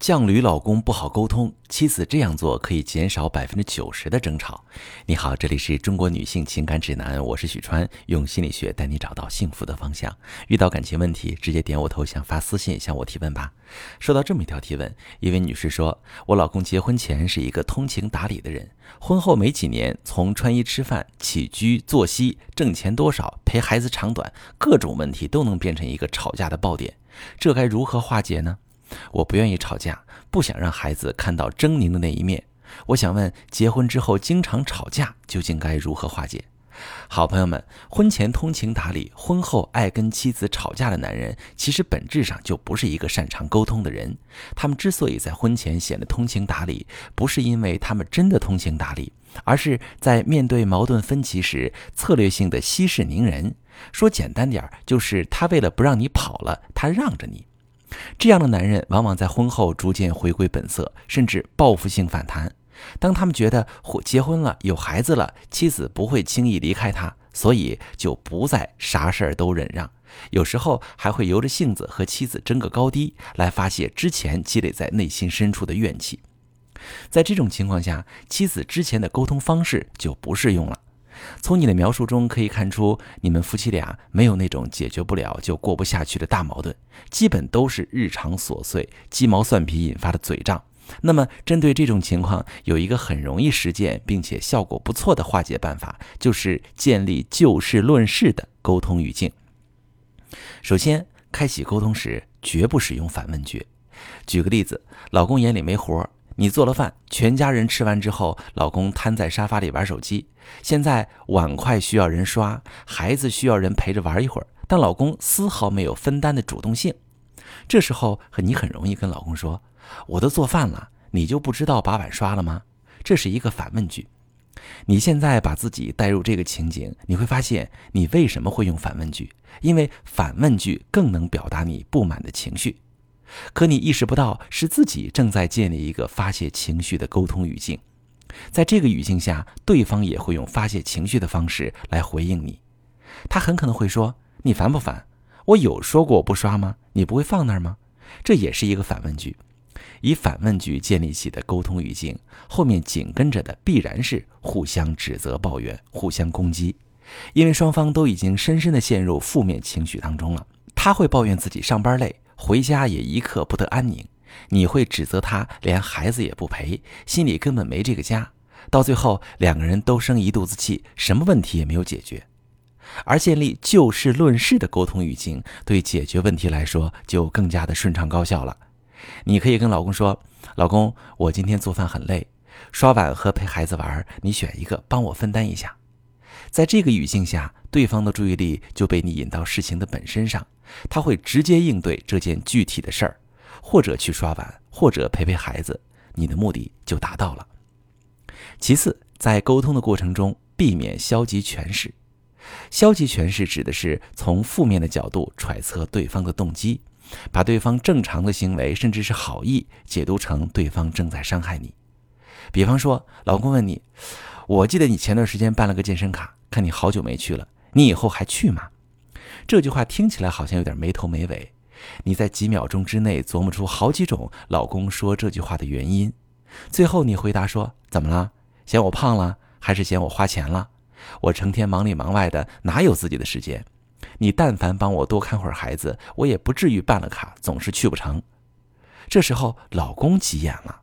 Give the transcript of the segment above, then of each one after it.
犟驴老公不好沟通，妻子这样做可以减少百分之九十的争吵。你好，这里是中国女性情感指南，我是许川，用心理学带你找到幸福的方向。遇到感情问题，直接点我头像发私信向我提问吧。收到这么一条提问，一位女士说：“我老公结婚前是一个通情达理的人，婚后没几年，从穿衣吃饭、起居作息、挣钱多少、陪孩子长短，各种问题都能变成一个吵架的爆点，这该如何化解呢？”我不愿意吵架，不想让孩子看到狰狞的那一面。我想问，结婚之后经常吵架，究竟该如何化解？好朋友们，婚前通情达理，婚后爱跟妻子吵架的男人，其实本质上就不是一个擅长沟通的人。他们之所以在婚前显得通情达理，不是因为他们真的通情达理，而是在面对矛盾分歧时，策略性的息事宁人。说简单点儿，就是他为了不让你跑了，他让着你。这样的男人往往在婚后逐渐回归本色，甚至报复性反弹。当他们觉得结婚了、有孩子了，妻子不会轻易离开他，所以就不再啥事儿都忍让。有时候还会由着性子和妻子争个高低，来发泄之前积累在内心深处的怨气。在这种情况下，妻子之前的沟通方式就不适用了。从你的描述中可以看出，你们夫妻俩没有那种解决不了就过不下去的大矛盾，基本都是日常琐碎、鸡毛蒜皮引发的嘴仗。那么，针对这种情况，有一个很容易实践并且效果不错的化解办法，就是建立就事论事的沟通语境。首先，开启沟通时绝不使用反问句。举个例子，老公眼里没活儿。你做了饭，全家人吃完之后，老公瘫在沙发里玩手机。现在碗筷需要人刷，孩子需要人陪着玩一会儿，但老公丝毫没有分担的主动性。这时候，你很容易跟老公说：“我都做饭了，你就不知道把碗刷了吗？”这是一个反问句。你现在把自己带入这个情景，你会发现你为什么会用反问句，因为反问句更能表达你不满的情绪。可你意识不到，是自己正在建立一个发泄情绪的沟通语境，在这个语境下，对方也会用发泄情绪的方式来回应你。他很可能会说：“你烦不烦？我有说过我不刷吗？你不会放那儿吗？”这也是一个反问句。以反问句建立起的沟通语境，后面紧跟着的必然是互相指责、抱怨、互相攻击，因为双方都已经深深的陷入负面情绪当中了。他会抱怨自己上班累。回家也一刻不得安宁，你会指责他连孩子也不陪，心里根本没这个家。到最后，两个人都生一肚子气，什么问题也没有解决。而建立就事论事的沟通语境，对解决问题来说就更加的顺畅高效了。你可以跟老公说：“老公，我今天做饭很累，刷碗和陪孩子玩，你选一个，帮我分担一下。”在这个语境下，对方的注意力就被你引到事情的本身上。他会直接应对这件具体的事儿，或者去刷碗，或者陪陪孩子，你的目的就达到了。其次，在沟通的过程中，避免消极诠释。消极诠释指的是从负面的角度揣测对方的动机，把对方正常的行为甚至是好意解读成对方正在伤害你。比方说，老公问你：“我记得你前段时间办了个健身卡，看你好久没去了，你以后还去吗？”这句话听起来好像有点没头没尾，你在几秒钟之内琢磨出好几种老公说这句话的原因，最后你回答说：“怎么了？嫌我胖了，还是嫌我花钱了？我成天忙里忙外的，哪有自己的时间？你但凡帮我多看会儿孩子，我也不至于办了卡总是去不成。”这时候老公急眼了，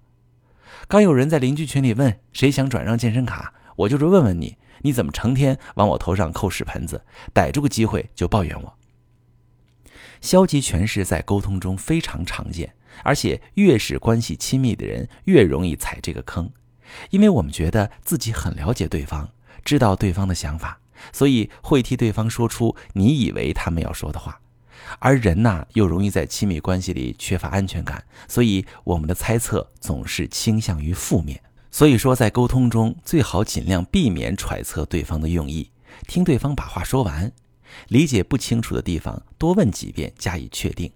刚有人在邻居群里问谁想转让健身卡，我就是问问你。你怎么成天往我头上扣屎盆子？逮住个机会就抱怨我。消极诠释在沟通中非常常见，而且越是关系亲密的人越容易踩这个坑，因为我们觉得自己很了解对方，知道对方的想法，所以会替对方说出你以为他们要说的话。而人呐，又容易在亲密关系里缺乏安全感，所以我们的猜测总是倾向于负面。所以说，在沟通中最好尽量避免揣测对方的用意，听对方把话说完，理解不清楚的地方多问几遍加以确定。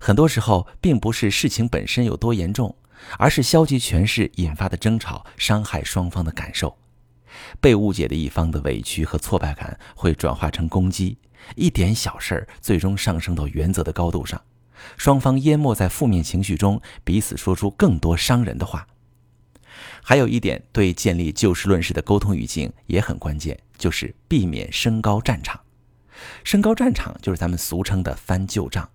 很多时候，并不是事情本身有多严重，而是消极诠释引发的争吵伤害双方的感受。被误解的一方的委屈和挫败感会转化成攻击，一点小事儿最终上升到原则的高度上。双方淹没在负面情绪中，彼此说出更多伤人的话。还有一点，对建立就事论事的沟通语境也很关键，就是避免升高战场。升高战场就是咱们俗称的翻旧账，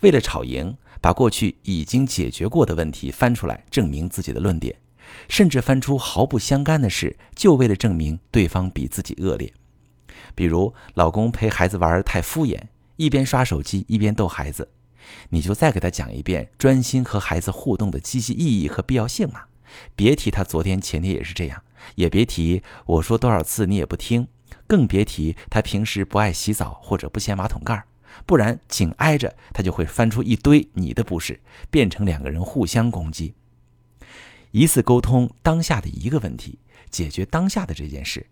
为了吵赢，把过去已经解决过的问题翻出来证明自己的论点，甚至翻出毫不相干的事，就为了证明对方比自己恶劣。比如，老公陪孩子玩太敷衍，一边刷手机一边逗孩子，你就再给他讲一遍专心和孩子互动的积极意义和必要性嘛。别提他昨天前天也是这样，也别提我说多少次你也不听，更别提他平时不爱洗澡或者不掀马桶盖不然紧挨着他就会翻出一堆你的不是，变成两个人互相攻击。一次沟通当下的一个问题，解决当下的这件事，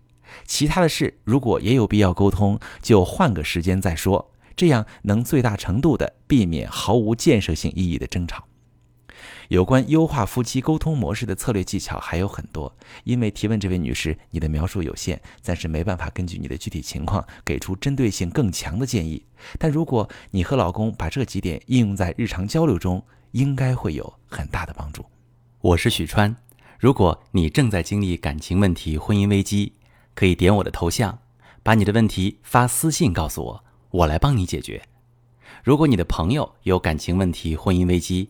其他的事如果也有必要沟通，就换个时间再说，这样能最大程度的避免毫无建设性意义的争吵。有关优化夫妻沟通模式的策略技巧还有很多，因为提问这位女士，你的描述有限，暂时没办法根据你的具体情况给出针对性更强的建议。但如果你和老公把这几点应用在日常交流中，应该会有很大的帮助。我是许川，如果你正在经历感情问题、婚姻危机，可以点我的头像，把你的问题发私信告诉我，我来帮你解决。如果你的朋友有感情问题、婚姻危机，